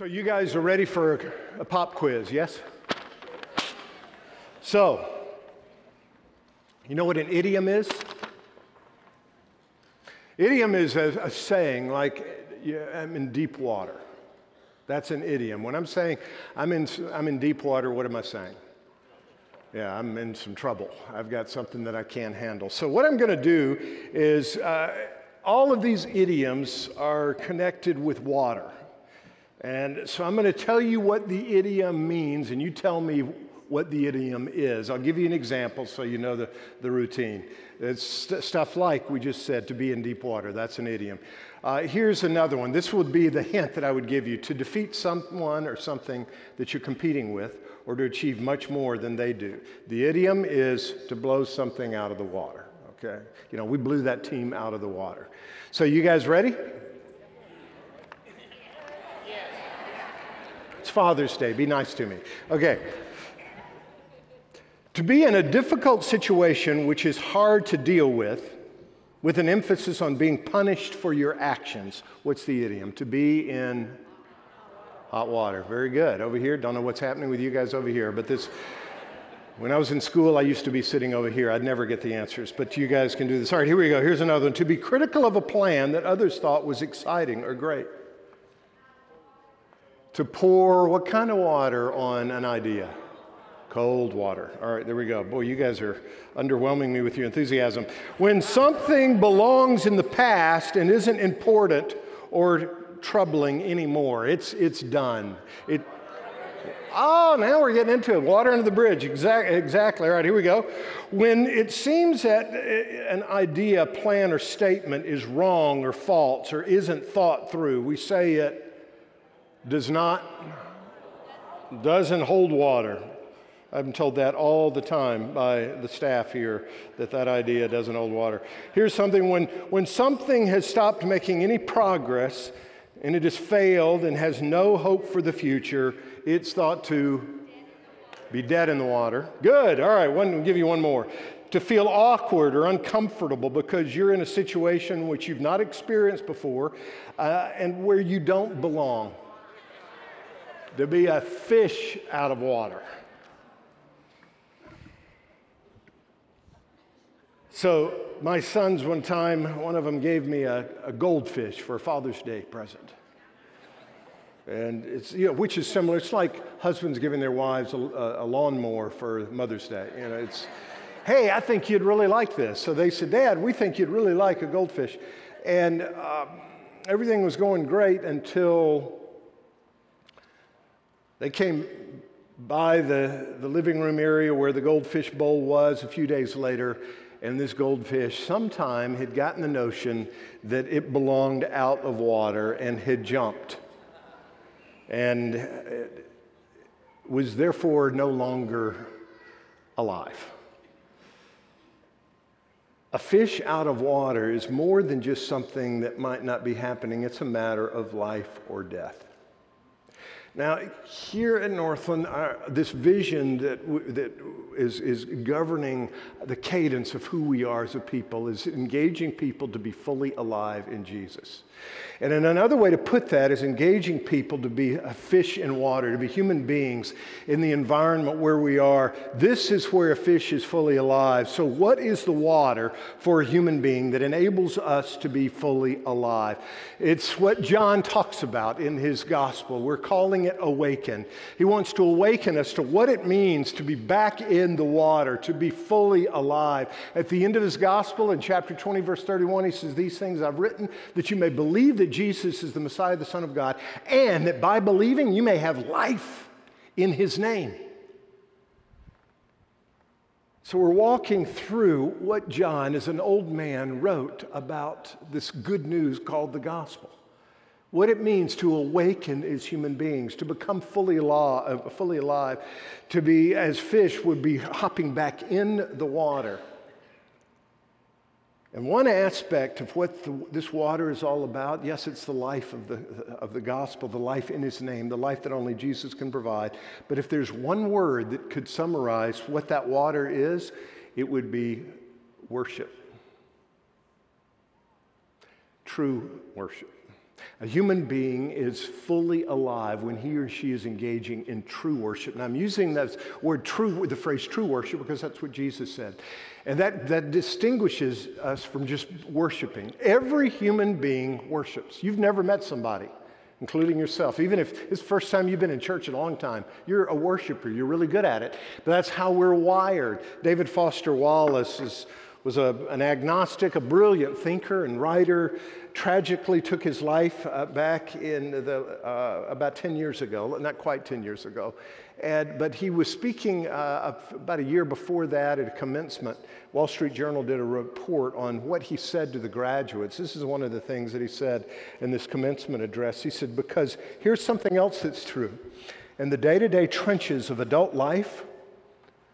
So, you guys are ready for a pop quiz, yes? So, you know what an idiom is? Idiom is a, a saying like, yeah, I'm in deep water. That's an idiom. When I'm saying I'm in, I'm in deep water, what am I saying? Yeah, I'm in some trouble. I've got something that I can't handle. So, what I'm going to do is uh, all of these idioms are connected with water. And so, I'm going to tell you what the idiom means, and you tell me what the idiom is. I'll give you an example so you know the, the routine. It's st- stuff like we just said to be in deep water. That's an idiom. Uh, here's another one. This would be the hint that I would give you to defeat someone or something that you're competing with or to achieve much more than they do. The idiom is to blow something out of the water, okay? You know, we blew that team out of the water. So, you guys ready? It's Father's Day. Be nice to me. Okay. To be in a difficult situation which is hard to deal with, with an emphasis on being punished for your actions. What's the idiom? To be in hot water. Very good. Over here, don't know what's happening with you guys over here, but this. When I was in school, I used to be sitting over here. I'd never get the answers, but you guys can do this. All right, here we go. Here's another one. To be critical of a plan that others thought was exciting or great. To pour what kind of water on an idea? Cold water. All right, there we go. Boy, you guys are underwhelming me with your enthusiasm. When something belongs in the past and isn't important or troubling anymore, it's, it's done. It, oh, now we're getting into it. Water under the bridge. Exactly. exactly. All right, here we go. When it seems that uh, an idea, plan, or statement is wrong or false or isn't thought through, we say it does not, doesn't hold water. I'm told that all the time by the staff here that that idea doesn't hold water. Here's something when, when something has stopped making any progress and it has failed and has no hope for the future, it's thought to be dead in the water. Good. All right, one, give you one more. To feel awkward or uncomfortable because you're in a situation which you've not experienced before uh, and where you don't belong. To be a fish out of water. So, my sons, one time, one of them gave me a, a goldfish for Father's Day present. And it's, you know, which is similar. It's like husbands giving their wives a, a lawnmower for Mother's Day. You know, it's, hey, I think you'd really like this. So they said, Dad, we think you'd really like a goldfish. And um, everything was going great until they came by the, the living room area where the goldfish bowl was a few days later and this goldfish sometime had gotten the notion that it belonged out of water and had jumped and was therefore no longer alive. A fish out of water is more than just something that might not be happening, it's a matter of life or death. Now, here at Northland, uh, this vision that, w- that is, is governing the cadence of who we are as a people is engaging people to be fully alive in Jesus. And another way to put that is engaging people to be a fish in water, to be human beings in the environment where we are. This is where a fish is fully alive. So, what is the water for a human being that enables us to be fully alive? It's what John talks about in his gospel. We're calling it awaken. He wants to awaken us to what it means to be back in the water, to be fully alive. At the end of his gospel, in chapter 20, verse 31, he says, These things I've written that you may believe that Jesus is the Messiah, the Son of God, and that by believing you may have life in his name. So we're walking through what John, as an old man, wrote about this good news called the gospel. What it means to awaken as human beings, to become fully uh, fully alive, to be as fish would be hopping back in the water and one aspect of what the, this water is all about, yes, it's the life of the, of the gospel, the life in his name, the life that only Jesus can provide. But if there's one word that could summarize what that water is, it would be worship. True worship. A human being is fully alive when he or she is engaging in true worship. And I'm using that word true, the phrase true worship, because that's what Jesus said. And that, that distinguishes us from just worshiping. Every human being worships. You've never met somebody, including yourself. Even if it's the first time you've been in church in a long time, you're a worshiper. You're really good at it. But that's how we're wired. David Foster Wallace is, was a, an agnostic, a brilliant thinker and writer tragically took his life uh, back in the, uh, about 10 years ago, not quite 10 years ago. And, but he was speaking uh, about a year before that at a commencement. Wall Street Journal did a report on what he said to the graduates. This is one of the things that he said in this commencement address. He said, Because here's something else that's true. In the day to day trenches of adult life,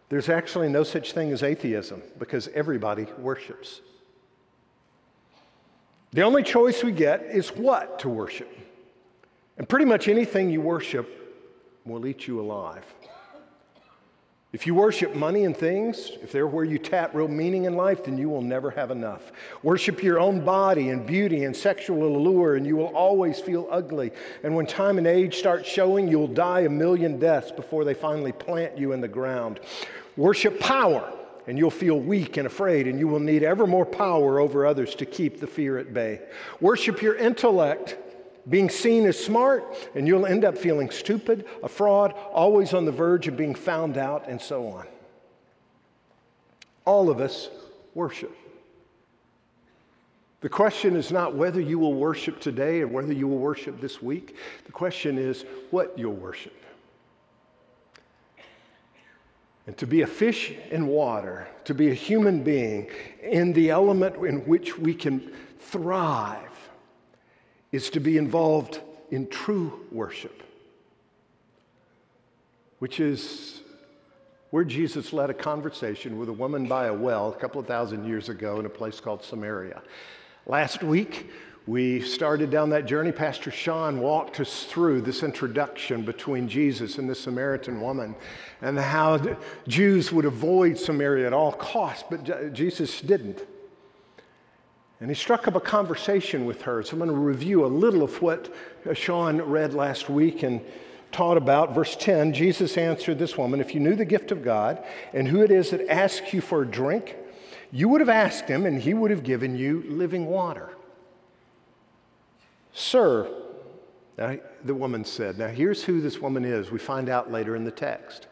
there's actually no such thing as atheism because everybody worships. The only choice we get is what to worship. And pretty much anything you worship will eat you alive. If you worship money and things, if they're where you tap real meaning in life, then you will never have enough. Worship your own body and beauty and sexual allure, and you will always feel ugly. And when time and age start showing, you'll die a million deaths before they finally plant you in the ground. Worship power and you'll feel weak and afraid, and you will need ever more power over others to keep the fear at bay. Worship your intellect, being seen as smart, and you'll end up feeling stupid, a fraud, always on the verge of being found out, and so on. All of us worship. The question is not whether you will worship today or whether you will worship this week. The question is what you'll worship. And to be a fish in water, to be a human being in the element in which we can thrive, is to be involved in true worship, which is where Jesus led a conversation with a woman by a well a couple of thousand years ago in a place called Samaria. Last week, we started down that journey. Pastor Sean walked us through this introduction between Jesus and the Samaritan woman and how Jews would avoid Samaria at all costs, but Jesus didn't. And he struck up a conversation with her. So I'm going to review a little of what Sean read last week and taught about. Verse 10 Jesus answered this woman, If you knew the gift of God and who it is that asks you for a drink, you would have asked him and he would have given you living water. Sir, now, the woman said, Now here's who this woman is. We find out later in the text.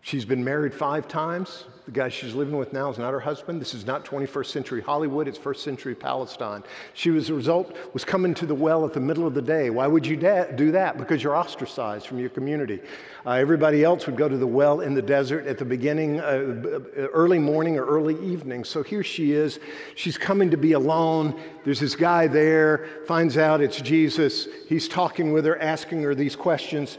She's been married five times. The guy she's living with now is not her husband. This is not 21st century Hollywood, it's first century Palestine. She was a result was coming to the well at the middle of the day. Why would you da- do that? Because you're ostracized from your community. Uh, everybody else would go to the well in the desert at the beginning, uh, early morning or early evening. So here she is. She's coming to be alone. There's this guy there, finds out it's Jesus. He's talking with her, asking her these questions.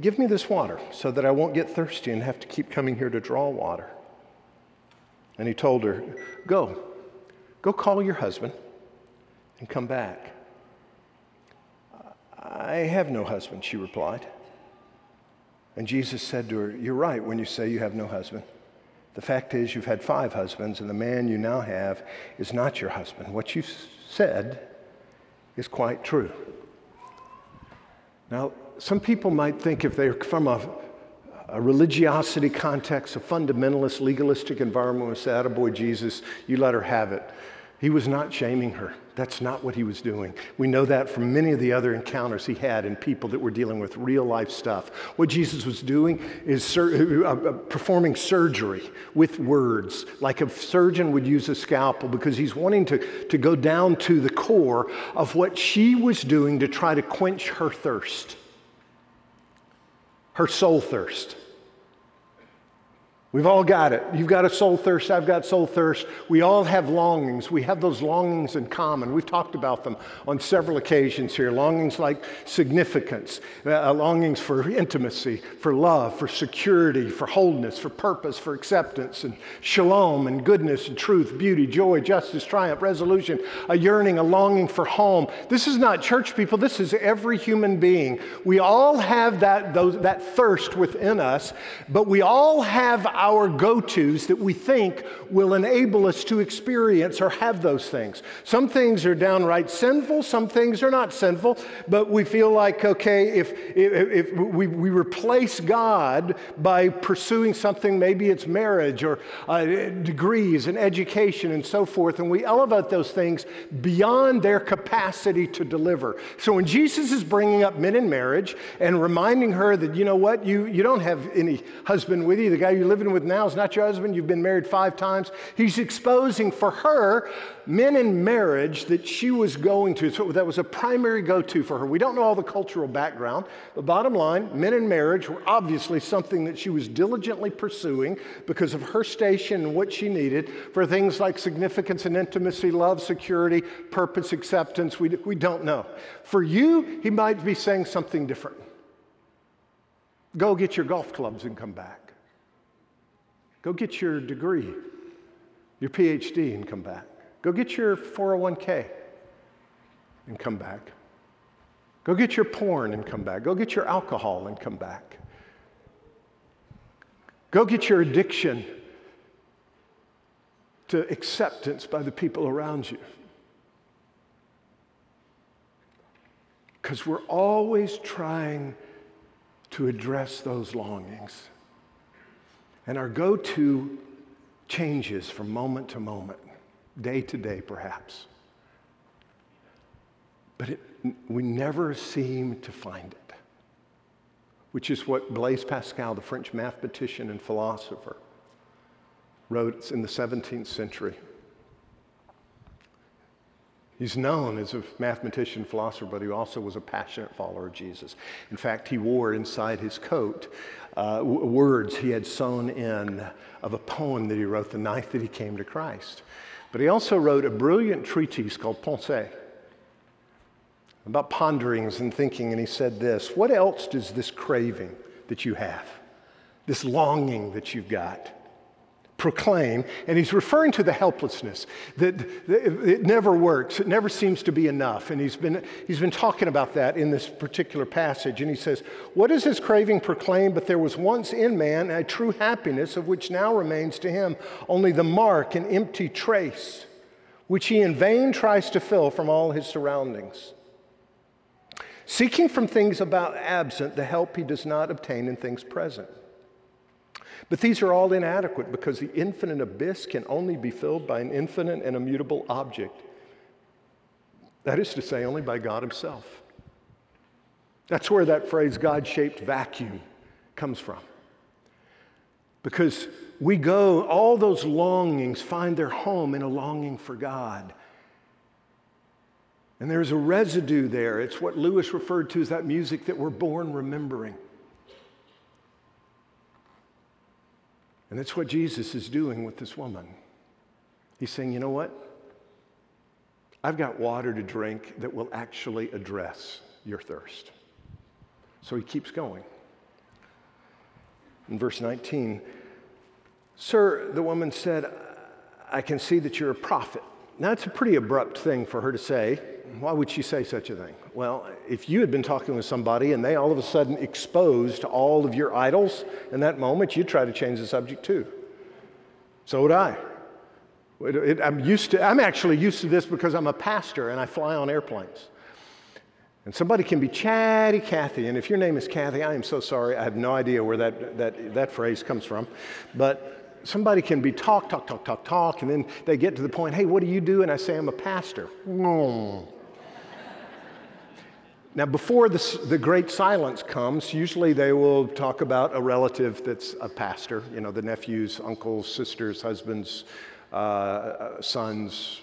Give me this water so that I won't get thirsty and have to keep coming here to draw water. And he told her, Go, go call your husband and come back. I have no husband, she replied. And Jesus said to her, You're right when you say you have no husband. The fact is, you've had five husbands, and the man you now have is not your husband. What you said is quite true. Now, some people might think if they're from a, a religiosity context, a fundamentalist, legalistic environment, would say, boy, Jesus, you let her have it. He was not shaming her. That's not what he was doing. We know that from many of the other encounters he had in people that were dealing with real life stuff. What Jesus was doing is sur- uh, uh, performing surgery with words, like a surgeon would use a scalpel, because he's wanting to, to go down to the core of what she was doing to try to quench her thirst her soul thirst. We've all got it. You've got a soul thirst. I've got soul thirst. We all have longings. We have those longings in common. We've talked about them on several occasions here. Longings like significance, uh, longings for intimacy, for love, for security, for wholeness, for purpose, for acceptance, and shalom, and goodness, and truth, beauty, joy, justice, triumph, resolution, a yearning, a longing for home. This is not church people. This is every human being. We all have that, those, that thirst within us, but we all have our go tos that we think will enable us to experience or have those things. Some things are downright sinful, some things are not sinful, but we feel like, okay, if, if, if we, we replace God by pursuing something, maybe it's marriage or uh, degrees and education and so forth, and we elevate those things beyond their capacity to deliver. So when Jesus is bringing up men in marriage and reminding her that, you know what, you, you don't have any husband with you, the guy you're with now is not your husband, you've been married five times. He's exposing for her men in marriage that she was going to. So that was a primary go to for her. We don't know all the cultural background, but bottom line, men in marriage were obviously something that she was diligently pursuing because of her station and what she needed for things like significance and intimacy, love, security, purpose, acceptance. We, we don't know. For you, he might be saying something different. Go get your golf clubs and come back. Go get your degree, your PhD, and come back. Go get your 401k and come back. Go get your porn and come back. Go get your alcohol and come back. Go get your addiction to acceptance by the people around you. Because we're always trying to address those longings. And our go to changes from moment to moment, day to day, perhaps. But it, we never seem to find it, which is what Blaise Pascal, the French mathematician and philosopher, wrote in the 17th century. He's known as a mathematician, philosopher, but he also was a passionate follower of Jesus. In fact, he wore inside his coat uh, words he had sewn in of a poem that he wrote the night that he came to Christ. But he also wrote a brilliant treatise called Pensées about ponderings and thinking, and he said this What else does this craving that you have, this longing that you've got, proclaim, and he's referring to the helplessness that, it never works, it never seems to be enough. And he's been, he's been talking about that in this particular passage. And he says, What does his craving proclaim? But there was once in man a true happiness, of which now remains to him only the mark, an empty trace, which he in vain tries to fill from all his surroundings. Seeking from things about absent the help he does not obtain in things present. But these are all inadequate because the infinite abyss can only be filled by an infinite and immutable object. That is to say, only by God Himself. That's where that phrase, God shaped vacuum, comes from. Because we go, all those longings find their home in a longing for God. And there's a residue there. It's what Lewis referred to as that music that we're born remembering. And that's what Jesus is doing with this woman. He's saying, you know what? I've got water to drink that will actually address your thirst. So he keeps going. In verse 19, Sir, the woman said, I can see that you're a prophet. Now, it's a pretty abrupt thing for her to say. Why would she say such a thing? Well, if you had been talking with somebody and they all of a sudden exposed all of your idols in that moment, you'd try to change the subject too. So would I. I'm used to, I'm actually used to this because I'm a pastor and I fly on airplanes. And somebody can be chatty Cathy, and if your name is Kathy, I am so sorry. I have no idea where that, that, that phrase comes from. But somebody can be talk, talk, talk, talk, talk, and then they get to the point, hey, what do you do? And I say, I'm a pastor. Now, before this, the great silence comes, usually they will talk about a relative that's a pastor, you know, the nephews, uncles, sisters, husbands, uh, sons,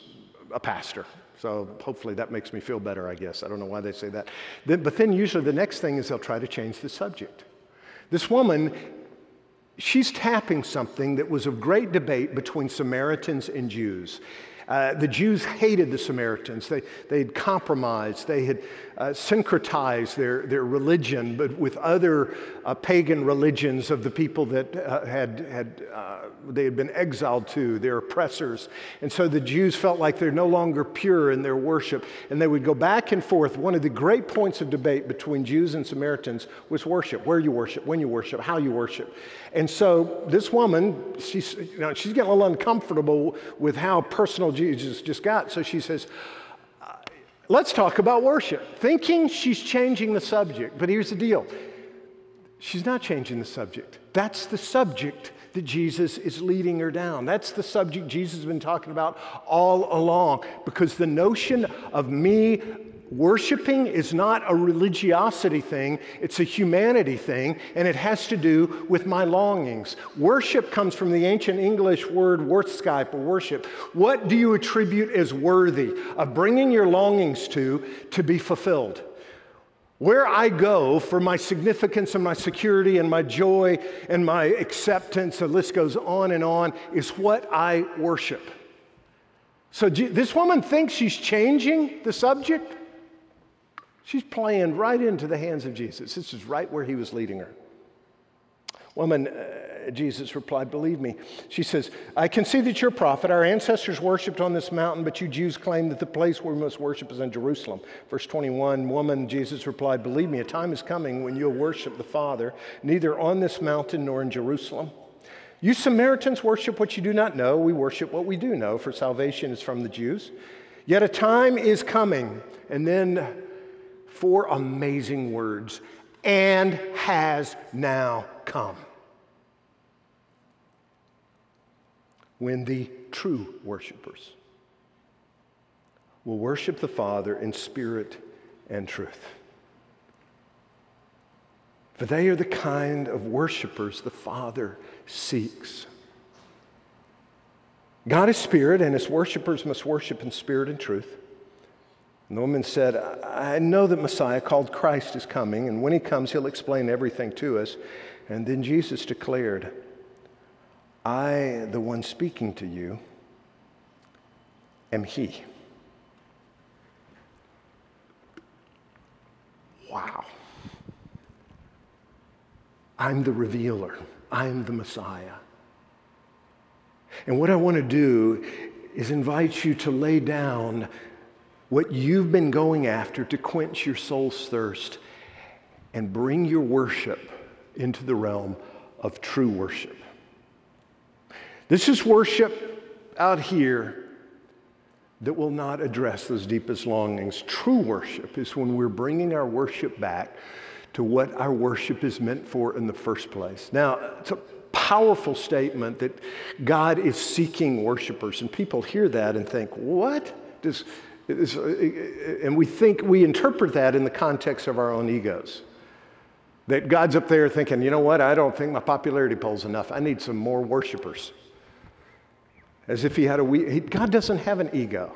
a pastor. So hopefully that makes me feel better, I guess. I don't know why they say that. Then, but then usually the next thing is they'll try to change the subject. This woman she's tapping something that was of great debate between Samaritans and Jews. Uh, the Jews hated the Samaritans. They, they had compromised, they had uh, syncretized their, their religion but with other uh, pagan religions of the people that uh, had, had uh, they had been exiled to, their oppressors. And so the Jews felt like they're no longer pure in their worship. And they would go back and forth. One of the great points of debate between Jews and Samaritans was worship where you worship, when you worship, how you worship. And so this woman, she's, you know, she's getting a little uncomfortable with how personal Jesus just got. So she says, uh, Let's talk about worship, thinking she's changing the subject. But here's the deal she's not changing the subject. That's the subject that Jesus is leading her down. That's the subject Jesus has been talking about all along because the notion of me Worshiping is not a religiosity thing, it's a humanity thing, and it has to do with my longings. Worship comes from the ancient English word worthskype or worship. What do you attribute as worthy of bringing your longings to to be fulfilled? Where I go for my significance and my security and my joy and my acceptance, the list goes on and on, is what I worship. So this woman thinks she's changing the subject. She's playing right into the hands of Jesus. This is right where he was leading her. Woman, uh, Jesus replied, Believe me. She says, I can see that you're a prophet. Our ancestors worshiped on this mountain, but you Jews claim that the place where we must worship is in Jerusalem. Verse 21 Woman, Jesus replied, Believe me, a time is coming when you'll worship the Father, neither on this mountain nor in Jerusalem. You Samaritans worship what you do not know. We worship what we do know, for salvation is from the Jews. Yet a time is coming, and then four amazing words and has now come. When the true worshipers will worship the Father in spirit and truth. For they are the kind of worshipers the Father seeks. God is spirit, and his worshipers must worship in spirit and truth. And the woman said, I know that Messiah, called Christ, is coming, and when he comes, he'll explain everything to us. And then Jesus declared, I, the one speaking to you, am he. Wow. I'm the revealer. I'm the Messiah. And what I want to do is invite you to lay down what you've been going after to quench your soul's thirst and bring your worship into the realm of true worship. This is worship out here that will not address those deepest longings. True worship is when we're bringing our worship back to what our worship is meant for in the first place. Now, it's a powerful statement that God is seeking worshipers, and people hear that and think, what? Does, and we think, we interpret that in the context of our own egos. That God's up there thinking, you know what, I don't think my popularity poll's enough. I need some more worshipers. As if he had a, we- God doesn't have an ego.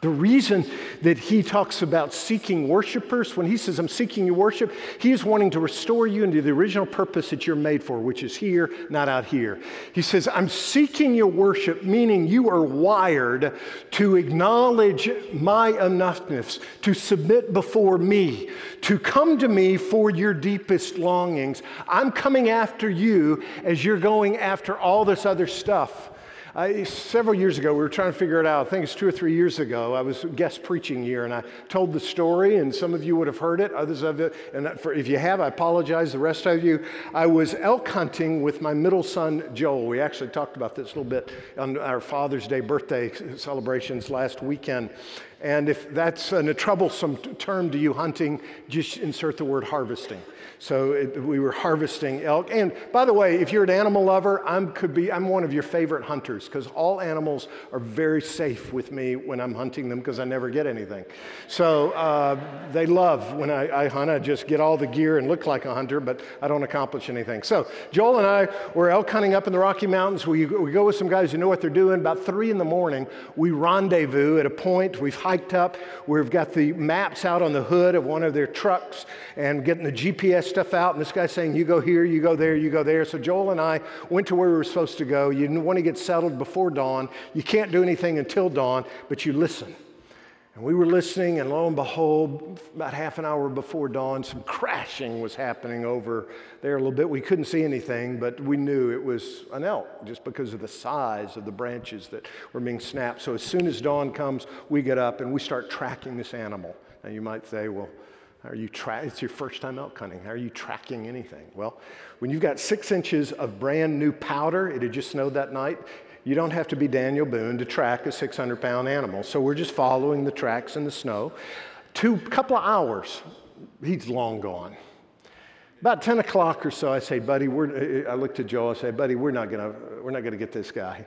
The reason that he talks about seeking worshipers, when he says, I'm seeking your worship, he is wanting to restore you into the original purpose that you're made for, which is here, not out here. He says, I'm seeking your worship, meaning you are wired to acknowledge my enoughness, to submit before me, to come to me for your deepest longings. I'm coming after you as you're going after all this other stuff. I, several years ago, we were trying to figure it out. I think it's two or three years ago. I was guest preaching here, and I told the story, and some of you would have heard it, others of it. And for, if you have, I apologize. The rest of you, I was elk hunting with my middle son, Joel. We actually talked about this a little bit on our Father's Day birthday celebrations last weekend. And if that's a troublesome term to you hunting, just insert the word harvesting. So it, we were harvesting elk. And by the way, if you're an animal lover, I'm, could be, I'm one of your favorite hunters because all animals are very safe with me when I'm hunting them because I never get anything. So uh, they love when I, I, hunt. I just get all the gear and look like a hunter, but I don't accomplish anything. So Joel and I were elk hunting up in the Rocky Mountains. We, we go with some guys who know what they're doing. About three in the morning, we rendezvous at a point. We've hiked up. We've got the maps out on the hood of one of their trucks and getting the GPS stuff out. And this guy's saying, You go here, you go there, you go there. So Joel and I went to where we were supposed to go. You didn't want to get settled before dawn. You can't do anything until dawn, but you listen. And we were listening, and lo and behold, about half an hour before dawn, some crashing was happening over there a little bit. We couldn't see anything, but we knew it was an elk just because of the size of the branches that were being snapped. So as soon as dawn comes, we get up and we start tracking this animal. Now you might say, well, are you tra- it's your first time elk hunting. How are you tracking anything? Well, when you've got six inches of brand new powder, it had just snowed that night, you don't have to be Daniel Boone to track a 600 pound animal. So we're just following the tracks in the snow. Two couple of hours, he's long gone. About 10 o'clock or so, I say, buddy, we're, I looked at Joel, I say, buddy, we're not gonna, we're not gonna get this guy.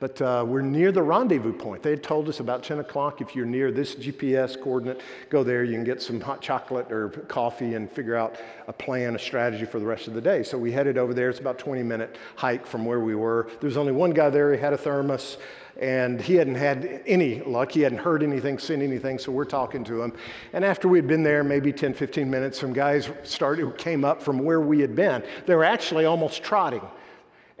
But uh, we're near the rendezvous point. They had told us about 10 o'clock, if you're near this GPS coordinate, go there. You can get some hot chocolate or coffee and figure out a plan, a strategy for the rest of the day. So we headed over there. It's about 20 minute hike from where we were. There was only one guy there. He had a thermos and he hadn't had any luck. He hadn't heard anything, seen anything, so we're talking to him. And after we'd been there maybe 10, 15 minutes, some guys started, came up from where we had been. They were actually almost trotting.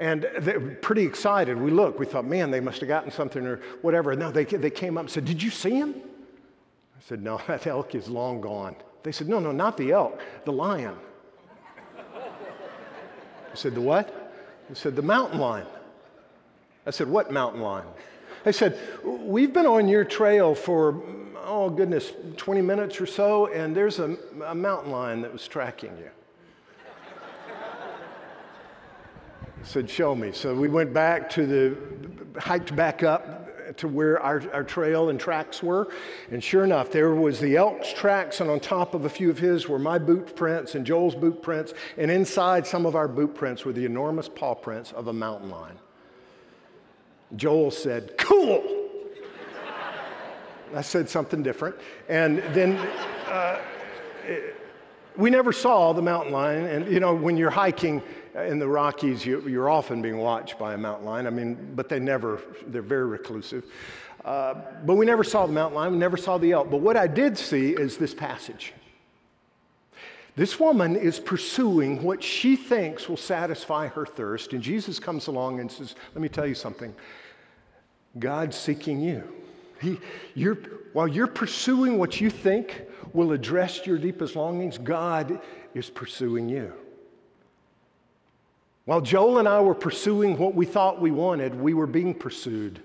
And they were pretty excited. We looked, we thought, man, they must have gotten something or whatever. No, they, they came up and said, Did you see him? I said, No, that elk is long gone. They said, No, no, not the elk, the lion. I said, The what? They said, The mountain lion. I said, What mountain lion? They said, We've been on your trail for, oh goodness, 20 minutes or so, and there's a, a mountain lion that was tracking you. Said, Show me. So we went back to the, hiked back up to where our, our trail and tracks were. And sure enough, there was the elk's tracks, and on top of a few of his were my boot prints and Joel's boot prints. And inside some of our boot prints were the enormous paw prints of a mountain lion. Joel said, Cool. I said something different. And then uh, it, we never saw the mountain lion. And, you know, when you're hiking, in the Rockies, you, are often being watched by a mountain lion. I mean, but they never, they're very reclusive. Uh, but we never saw the mountain lion, we never saw the elk. But what I did see is this passage. This woman is pursuing what she thinks will satisfy her thirst. And Jesus comes along and says, Let me tell you something God's seeking you. He, you're, while you're pursuing what you think will address your deepest longings, God is pursuing you. While Joel and I were pursuing what we thought we wanted, we were being pursued.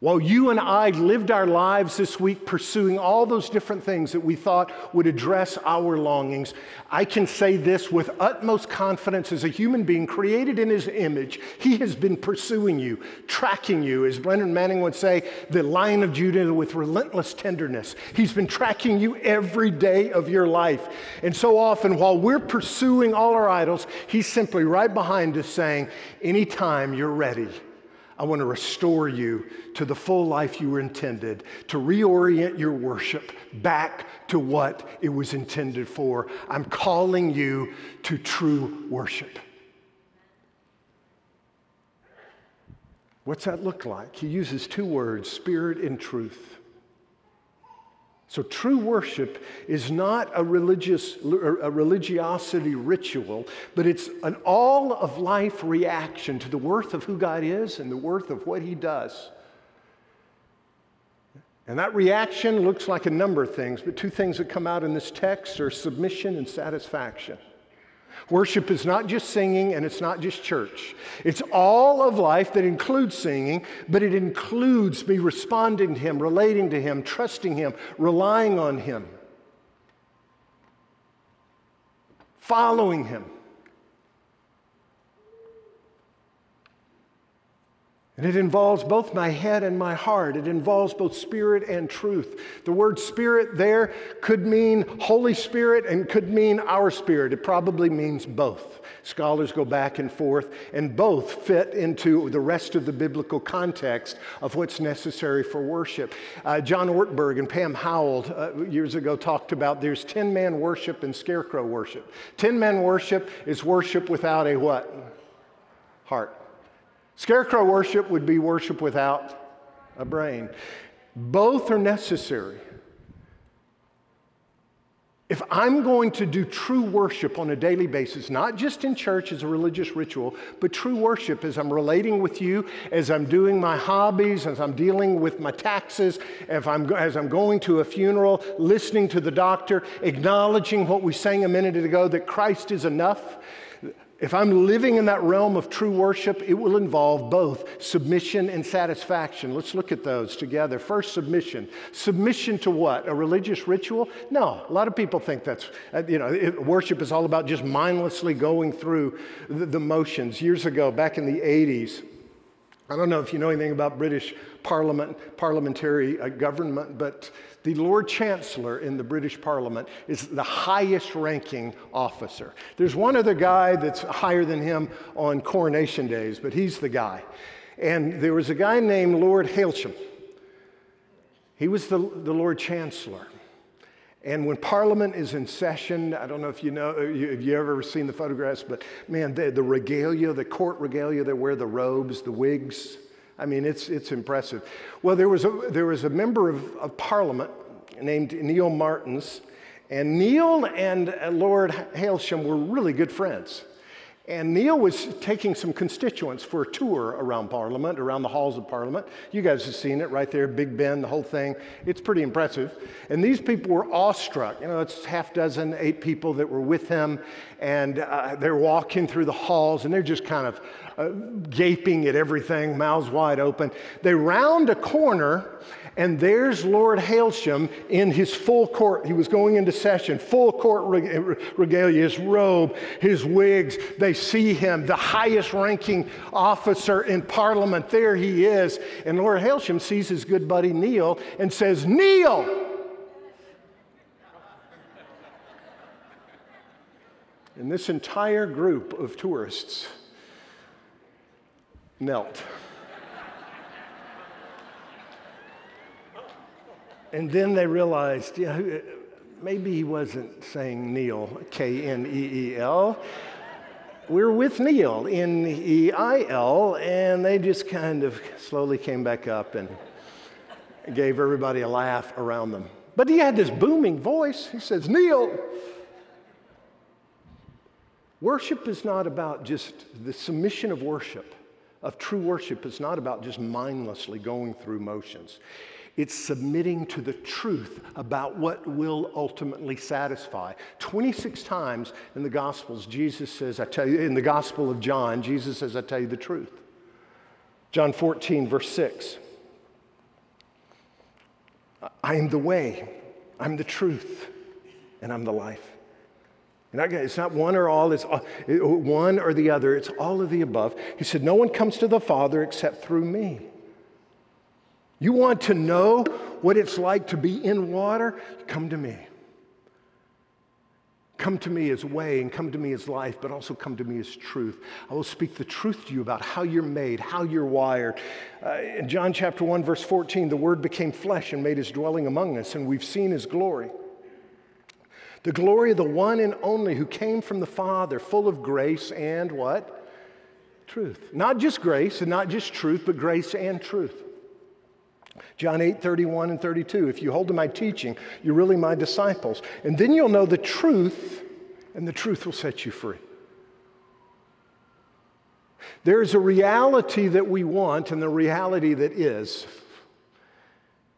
While you and I lived our lives this week pursuing all those different things that we thought would address our longings, I can say this with utmost confidence as a human being created in his image. He has been pursuing you, tracking you, as Brennan Manning would say, the lion of Judah with relentless tenderness. He's been tracking you every day of your life. And so often, while we're pursuing all our idols, he's simply right behind us saying, Anytime you're ready I want to restore you to the full life you were intended, to reorient your worship back to what it was intended for. I'm calling you to true worship. What's that look like? He uses two words spirit and truth. So, true worship is not a religious er, a religiosity ritual, but it's an all of life reaction to the worth of who God is and the worth of what He does. And that reaction looks like a number of things, but two things that come out in this text are submission and satisfaction. Worship is not just singing and it's not just church. It's all of life that includes singing, but it includes me responding to Him, relating to Him, trusting Him, relying on Him, following Him. And it involves both my head and my heart. It involves both spirit and truth. The word spirit there could mean Holy Spirit and could mean our spirit. It probably means both. Scholars go back and forth, and both fit into the rest of the biblical context of what's necessary for worship. Uh, John Ortberg and Pam Howell uh, years ago talked about there's Tin Man worship and scarecrow worship. Tin Man worship is worship without a what? Heart. Scarecrow worship would be worship without a brain. Both are necessary. If I'm going to do true worship on a daily basis, not just in church as a religious ritual, but true worship as I'm relating with you, as I'm doing my hobbies, as I'm dealing with my taxes, I'm, as I'm going to a funeral, listening to the doctor, acknowledging what we sang a minute ago that Christ is enough, if I'm living in that realm of true worship, it will involve both submission and satisfaction. Let's look at those together. First, submission. Submission to what? A religious ritual? No. A lot of people think that's, uh, you know, it, worship is all about just mindlessly going through the, the motions. Years ago, back in the 80s, I don't know if you know anything about British parliament, parliamentary uh, government, but the Lord Chancellor in the British Parliament is the highest ranking officer. There's one other guy that's higher than him on coronation days, but he's the guy. And there was a guy named Lord Hailsham. He was the, the Lord Chancellor. And when Parliament is in session, I don't know if you know, if you ever seen the photographs, but man, the, the regalia, the court regalia, they wear the robes, the wigs. I mean, it's, it's impressive. Well, there was a, there was a member of, of Parliament named Neil Martins, and Neil and Lord Hailsham were really good friends. And Neil was taking some constituents for a tour around Parliament, around the halls of Parliament. You guys have seen it right there, Big Ben, the whole thing. It's pretty impressive. And these people were awestruck. You know, it's half dozen, eight people that were with him, and uh, they're walking through the halls, and they're just kind of uh, gaping at everything, mouths wide open. They round a corner, and there's Lord Hailsham in his full court. He was going into session, full court regalia, his robe, his wigs. They see him, the highest ranking officer in Parliament. There he is. And Lord Hailsham sees his good buddy Neil and says, Neil! And this entire group of tourists knelt. And then they realized, yeah, maybe he wasn't saying Neil, K N E E L. We're with Neil, N E I L, and they just kind of slowly came back up and gave everybody a laugh around them. But he had this booming voice. He says, Neil, worship is not about just the submission of worship, of true worship, is not about just mindlessly going through motions. It's submitting to the truth about what will ultimately satisfy. 26 times in the Gospels, Jesus says, I tell you, in the Gospel of John, Jesus says, I tell you the truth. John 14, verse 6. I am the way, I'm the truth, and I'm the life. And it's not one or all, it's one or the other, it's all of the above. He said, No one comes to the Father except through me. You want to know what it's like to be in water? Come to me. Come to me as way and come to me as life, but also come to me as truth. I will speak the truth to you about how you're made, how you're wired. Uh, in John chapter 1, verse 14, the Word became flesh and made his dwelling among us, and we've seen his glory. The glory of the one and only who came from the Father, full of grace and what? Truth. Not just grace and not just truth, but grace and truth. John 8, 31 and 32. If you hold to my teaching, you're really my disciples. And then you'll know the truth, and the truth will set you free. There's a reality that we want and the reality that is.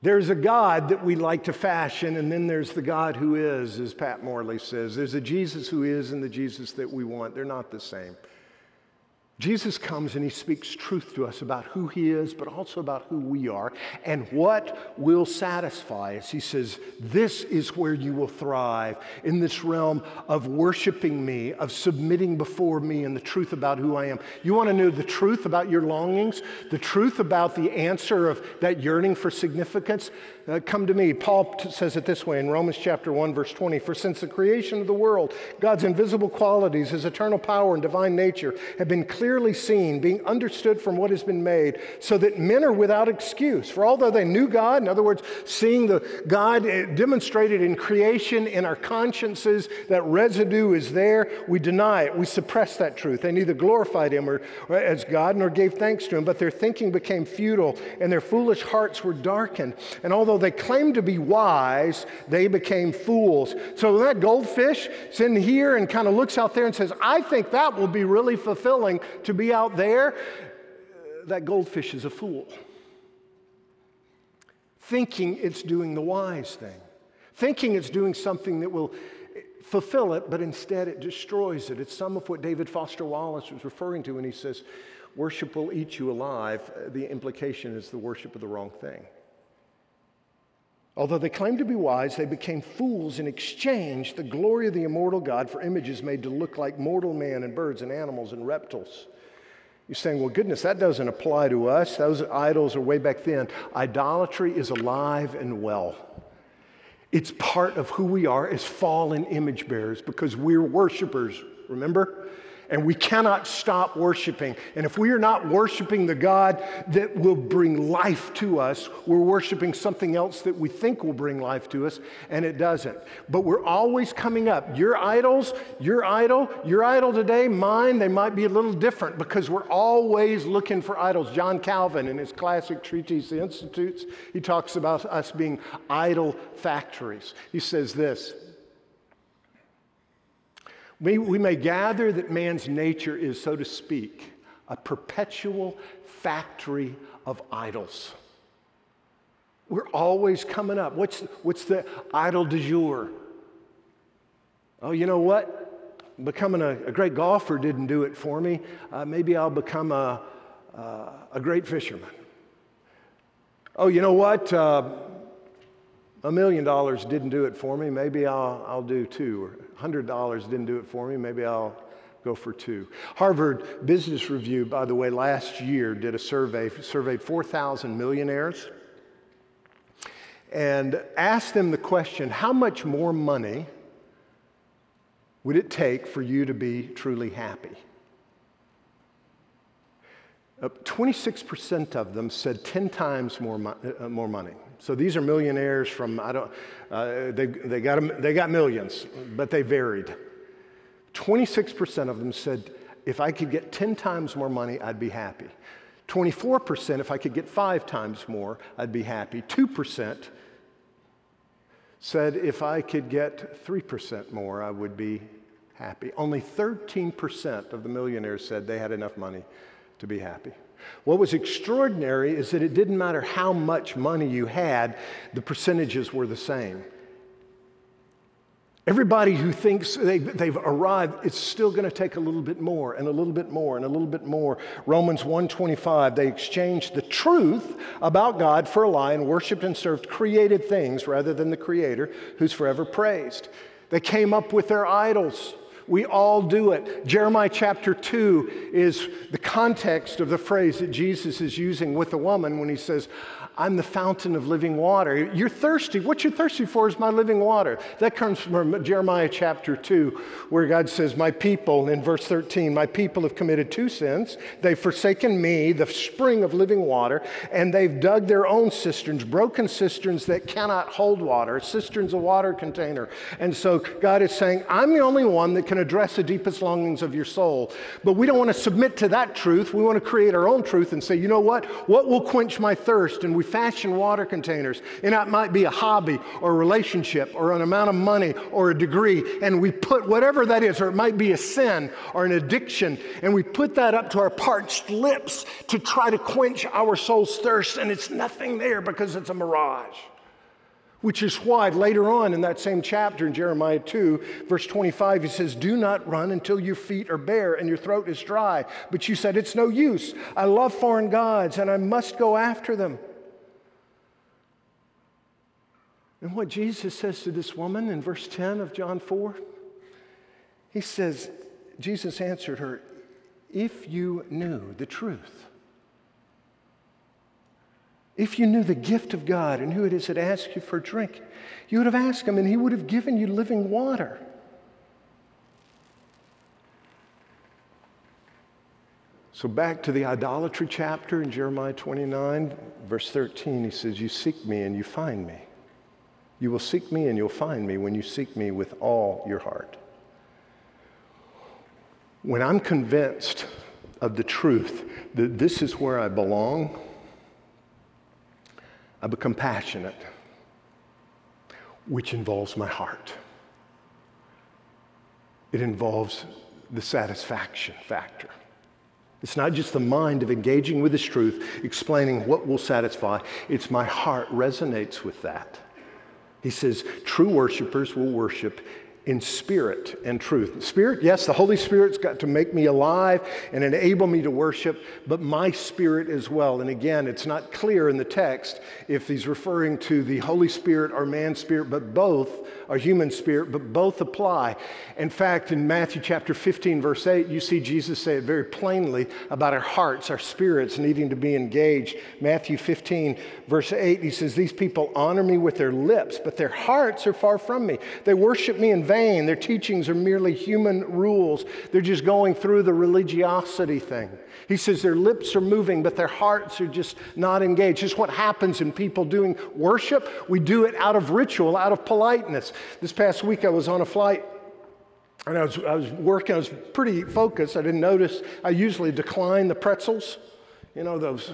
There's a God that we like to fashion, and then there's the God who is, as Pat Morley says. There's a Jesus who is and the Jesus that we want. They're not the same. Jesus comes and he speaks truth to us about who he is, but also about who we are and what will satisfy us. He says, This is where you will thrive in this realm of worshiping me, of submitting before me, and the truth about who I am. You want to know the truth about your longings, the truth about the answer of that yearning for significance? Uh, come to me. Paul says it this way in Romans chapter 1, verse 20 For since the creation of the world, God's invisible qualities, his eternal power and divine nature have been clearly seen, being understood from what has been made, so that men are without excuse. For although they knew God, in other words, seeing the God eh, demonstrated in creation in our consciences, that residue is there, we deny it. We suppress that truth. They neither glorified him or, or as God nor gave thanks to him, but their thinking became futile and their foolish hearts were darkened. And although they claimed to be wise, they became fools. So that goldfish is in here and kind of looks out there and says, I think that will be really fulfilling to be out there. That goldfish is a fool. Thinking it's doing the wise thing, thinking it's doing something that will fulfill it, but instead it destroys it. It's some of what David Foster Wallace was referring to when he says, Worship will eat you alive. The implication is the worship of the wrong thing. Although they claimed to be wise, they became fools and exchanged the glory of the immortal God for images made to look like mortal man and birds and animals and reptiles. You're saying, well, goodness, that doesn't apply to us. Those idols are way back then. Idolatry is alive and well. It's part of who we are as fallen image bearers because we're worshipers, remember? And we cannot stop worshiping. And if we are not worshiping the God that will bring life to us, we're worshiping something else that we think will bring life to us, and it doesn't. But we're always coming up. Your idols, your idol, your idol today, mine, they might be a little different because we're always looking for idols. John Calvin, in his classic treatise, The Institutes, he talks about us being idol factories. He says this we, we may gather that man's nature is, so to speak, a perpetual factory of idols. We're always coming up. What's, what's the idol du jour? Oh, you know what? Becoming a, a great golfer didn't do it for me. Uh, maybe I'll become a, uh, a great fisherman. Oh, you know what? Uh, a million dollars didn't do it for me. Maybe I'll, I'll do two. Or $100 didn't do it for me. Maybe I'll go for two. Harvard Business Review, by the way, last year did a survey, surveyed 4,000 millionaires, and asked them the question how much more money would it take for you to be truly happy? Uh, 26% of them said 10 times more, mo- uh, more money. So these are millionaires from, I don't, uh, they, they, got, they got millions, but they varied. 26% of them said, if I could get 10 times more money, I'd be happy. 24%, if I could get five times more, I'd be happy. 2% said, if I could get 3% more, I would be happy. Only 13% of the millionaires said they had enough money to be happy. What was extraordinary is that it didn't matter how much money you had, the percentages were the same. Everybody who thinks they, have arrived, it's still going to take a little bit more and a little bit more and a little bit more. Romans 1:25, they exchanged the truth about God for a lie and worshiped and served created things rather than the creator who's forever praised. They came up with their idols. We all do it. Jeremiah chapter 2 is the context of the phrase that Jesus is using with the woman when he says, I'm the fountain of living water. You're thirsty. What you're thirsty for is my living water. That comes from Jeremiah chapter 2, where God says, My people, in verse 13, my people have committed two sins. They've forsaken me, the spring of living water, and they've dug their own cisterns, broken cisterns that cannot hold water. A cistern's a water container. And so God is saying, I'm the only one that can address the deepest longings of your soul. But we don't want to submit to that truth. We want to create our own truth and say, you know what? What will quench my thirst? And we we fashion water containers, and that might be a hobby or a relationship or an amount of money or a degree, and we put whatever that is, or it might be a sin or an addiction, and we put that up to our parched lips to try to quench our soul's thirst, and it's nothing there because it's a mirage. Which is why later on in that same chapter in Jeremiah 2, verse 25, he says, Do not run until your feet are bare and your throat is dry. But you said, It's no use. I love foreign gods and I must go after them. And what Jesus says to this woman in verse 10 of John 4, he says, Jesus answered her, If you knew the truth, if you knew the gift of God and who it is that asks you for a drink, you would have asked him and he would have given you living water. So, back to the idolatry chapter in Jeremiah 29, verse 13, he says, You seek me and you find me. You will seek me and you'll find me when you seek me with all your heart. When I'm convinced of the truth that this is where I belong, I become passionate, which involves my heart. It involves the satisfaction factor. It's not just the mind of engaging with this truth, explaining what will satisfy. It's my heart resonates with that. He says, true worshipers will worship in spirit and truth. Spirit, yes, the Holy Spirit's got to make me alive and enable me to worship, but my spirit as well. And again, it's not clear in the text if he's referring to the Holy Spirit or man's spirit, but both are human spirit, but both apply. In fact, in Matthew chapter 15, verse 8, you see Jesus say it very plainly about our hearts, our spirits needing to be engaged. Matthew 15, verse 8, he says, These people honor me with their lips, but their hearts are far from me. They worship me in. Their teachings are merely human rules. They're just going through the religiosity thing. He says their lips are moving, but their hearts are just not engaged. Just what happens in people doing worship. We do it out of ritual, out of politeness. This past week, I was on a flight and I was, I was working, I was pretty focused. I didn't notice, I usually decline the pretzels you know, those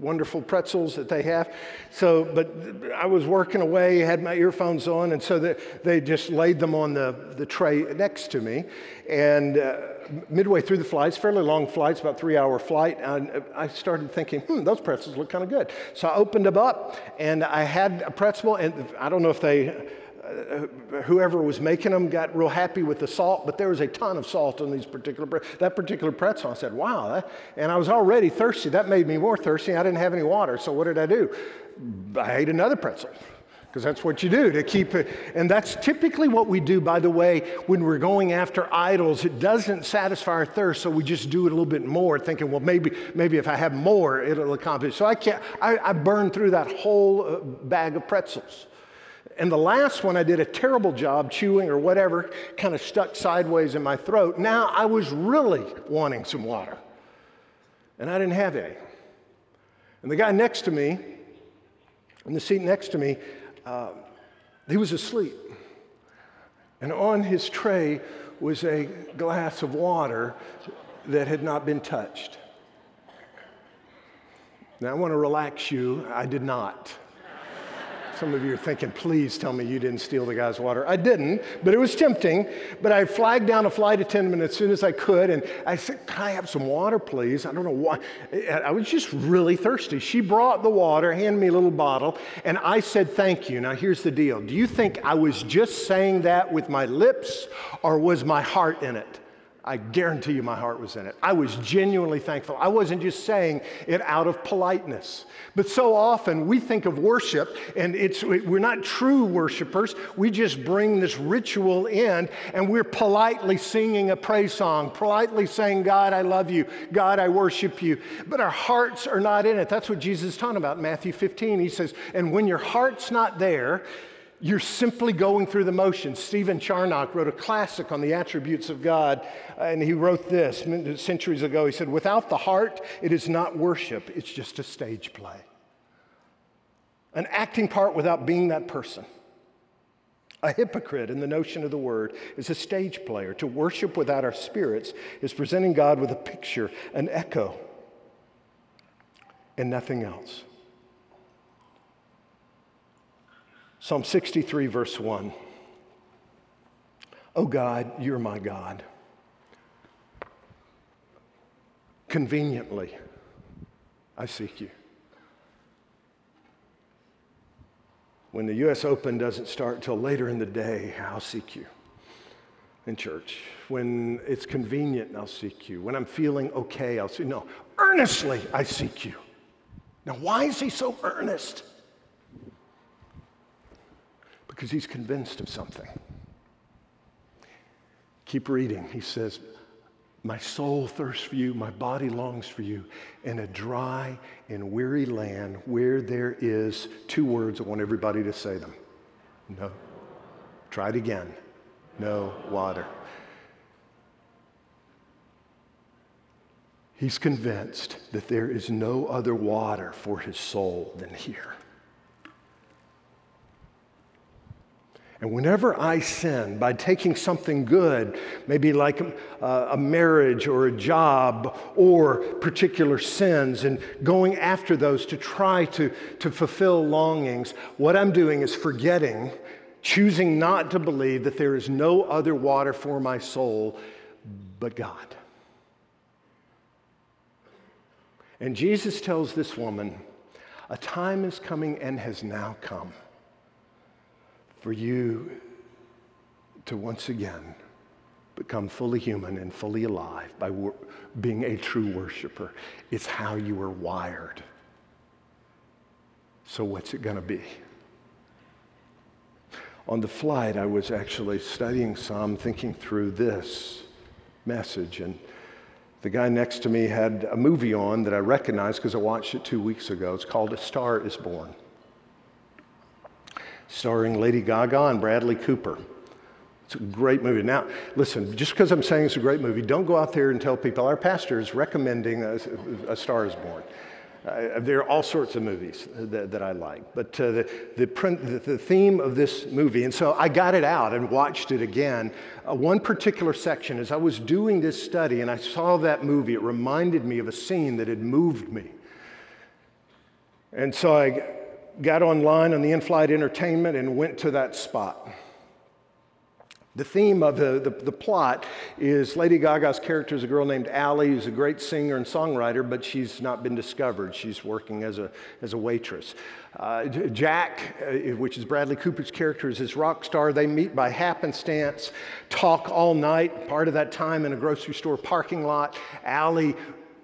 wonderful pretzels that they have. So, but I was working away, had my earphones on, and so they, they just laid them on the, the tray next to me. And uh, midway through the flight, fairly long flights, about three hour flight, and I started thinking, hmm, those pretzels look kind of good. So I opened them up, and I had a pretzel, and I don't know if they whoever was making them got real happy with the salt, but there was a ton of salt on these particular that particular pretzel. I said, "Wow!" That, and I was already thirsty. That made me more thirsty. I didn't have any water, so what did I do? I ate another pretzel because that's what you do to keep it. And that's typically what we do, by the way, when we're going after idols. It doesn't satisfy our thirst, so we just do it a little bit more, thinking, well, maybe, maybe if I have more, it'll accomplish. So I can't. I, I burned through that whole uh, bag of pretzels. And the last one, I did a terrible job chewing or whatever, kind of stuck sideways in my throat. Now I was really wanting some water. And I didn't have any. And the guy next to me, in the seat next to me, uh, he was asleep. And on his tray was a glass of water that had not been touched. Now, I want to relax you. I did not. Some of you are thinking, please tell me you didn't steal the guy's water. I didn't, but it was tempting. But I flagged down a flight attendant as soon as I could, and I said, Can I have some water, please? I don't know why. I was just really thirsty. She brought the water, handed me a little bottle, and I said, Thank you. Now, here's the deal Do you think I was just saying that with my lips, or was my heart in it? I guarantee you my heart was in it. I was genuinely thankful. I wasn't just saying it out of politeness. But so often we think of worship and it's we're not true worshipers. We just bring this ritual in and we're politely singing a praise song, politely saying, God, I love you. God, I worship you. But our hearts are not in it. That's what Jesus is talking about in Matthew 15. He says, and when your heart's not there, you're simply going through the motions. Stephen Charnock wrote a classic on the attributes of God, and he wrote this centuries ago. He said, Without the heart, it is not worship, it's just a stage play. An acting part without being that person. A hypocrite in the notion of the word is a stage player. To worship without our spirits is presenting God with a picture, an echo, and nothing else. Psalm 63, verse 1. Oh God, you're my God. Conveniently, I seek you. When the U.S. Open doesn't start until later in the day, I'll seek you in church. When it's convenient, I'll seek you. When I'm feeling okay, I'll seek you. No, earnestly, I seek you. Now, why is he so earnest? Because he's convinced of something. Keep reading. He says, My soul thirsts for you, my body longs for you in a dry and weary land where there is two words. I want everybody to say them. No. Try it again. No water. He's convinced that there is no other water for his soul than here. And whenever I sin by taking something good, maybe like a, a, marriage or a job or particular sins, and going after those to try to, to fulfill longings, what I'm doing is forgetting, choosing not to believe that there is no other water for my soul but God. And Jesus tells this woman, a time is coming and has now come for you to once again become fully human and fully alive by wor- being a true worshiper. It's how you were wired. So, what's it going to be? On the flight, I was actually studying some, thinking through this message, and the guy next to me had a movie on that I recognized because I watched it two weeks ago. It's called A Star is Born starring Lady Gaga and Bradley Cooper. It's a great movie. Now, listen, just because I'm saying it's a great movie, don't go out there and tell people our pastor is recommending A, a Star is Born. Uh, there are all sorts of movies that, that I like, but uh, the, the, print, the, theme of this movie, and so I got it out and watched it again. Uh, one particular section, as I was doing this study and I saw that movie, it reminded me of a scene that had moved me. And so I got online on the in flight entertainment and went to that spot. The theme of the, the, the, plot is Lady Gaga's character is a girl named Ally, who's a great singer and songwriter, but she's not been discovered. She's working as a, as a waitress. Uh, Jack, uh, which is Bradley Cooper's character, is his rock star. They meet by happenstance, talk all night, part of that time in a grocery store parking lot. Ally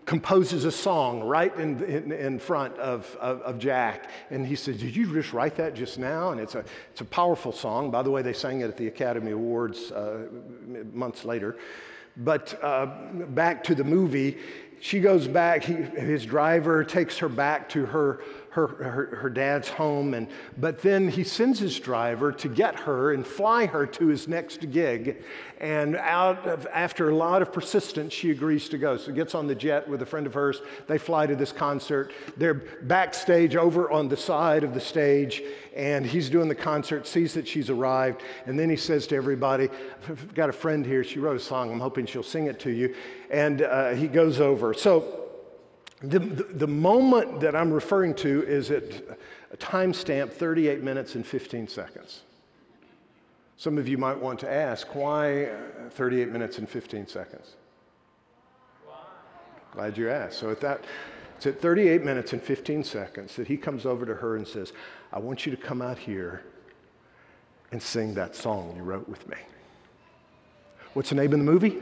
composes a song right in, in, in front of, of, of, Jack. And he said, Did you just write that just now? And it's a, it's a powerful song. By the way, they sang it at the Academy Awards uh, months later. But uh, back to the movie, she goes back, he, his driver takes her back to her her, her, her, dad's home. And, but then he sends his driver to get her and fly her to his next gig. And out of, after a lot of persistence, she agrees to go. So gets on the jet with a friend of hers. They fly to this concert. They're backstage over on the side of the stage. And he's doing the concert, sees that she's arrived. And then he says to everybody, I've got a friend here. She wrote a song. I'm hoping she'll sing it to you. And uh, he goes over. So the, the, the, moment that I'm referring to is at a timestamp 38 minutes and 15 seconds. Some of you might want to ask, why 38 minutes and 15 seconds? Glad you asked. So at that, it's at 38 minutes and 15 seconds that he comes over to her and says, I want you to come out here and sing that song you wrote with me. What's the name of the movie?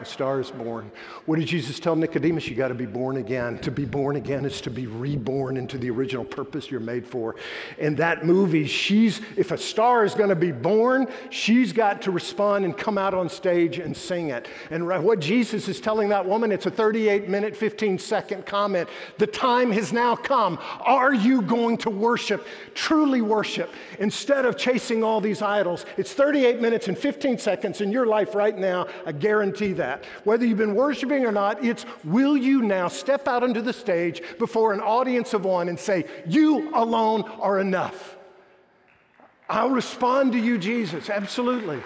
A star is born. What did Jesus tell Nicodemus? You got to be born again. To be born again is to be reborn into the original purpose you're made for. In that movie, she's if a star is going to be born, she's got to respond and come out on stage and sing it. And what Jesus is telling that woman, it's a 38 minute, 15 second comment. The time has now come. Are you going to worship, truly worship, instead of chasing all these idols? It's 38 minutes and 15 seconds in your life right now. I guarantee that that. Whether you've been worshiping or not, it's will you now step out onto the stage before an audience of one and say, You alone are enough? I'll respond to you, Jesus, absolutely.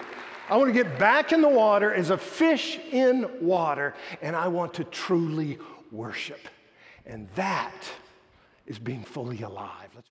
I want to get back in the water as a fish in water, and I want to truly worship. And that is being fully alive. Let's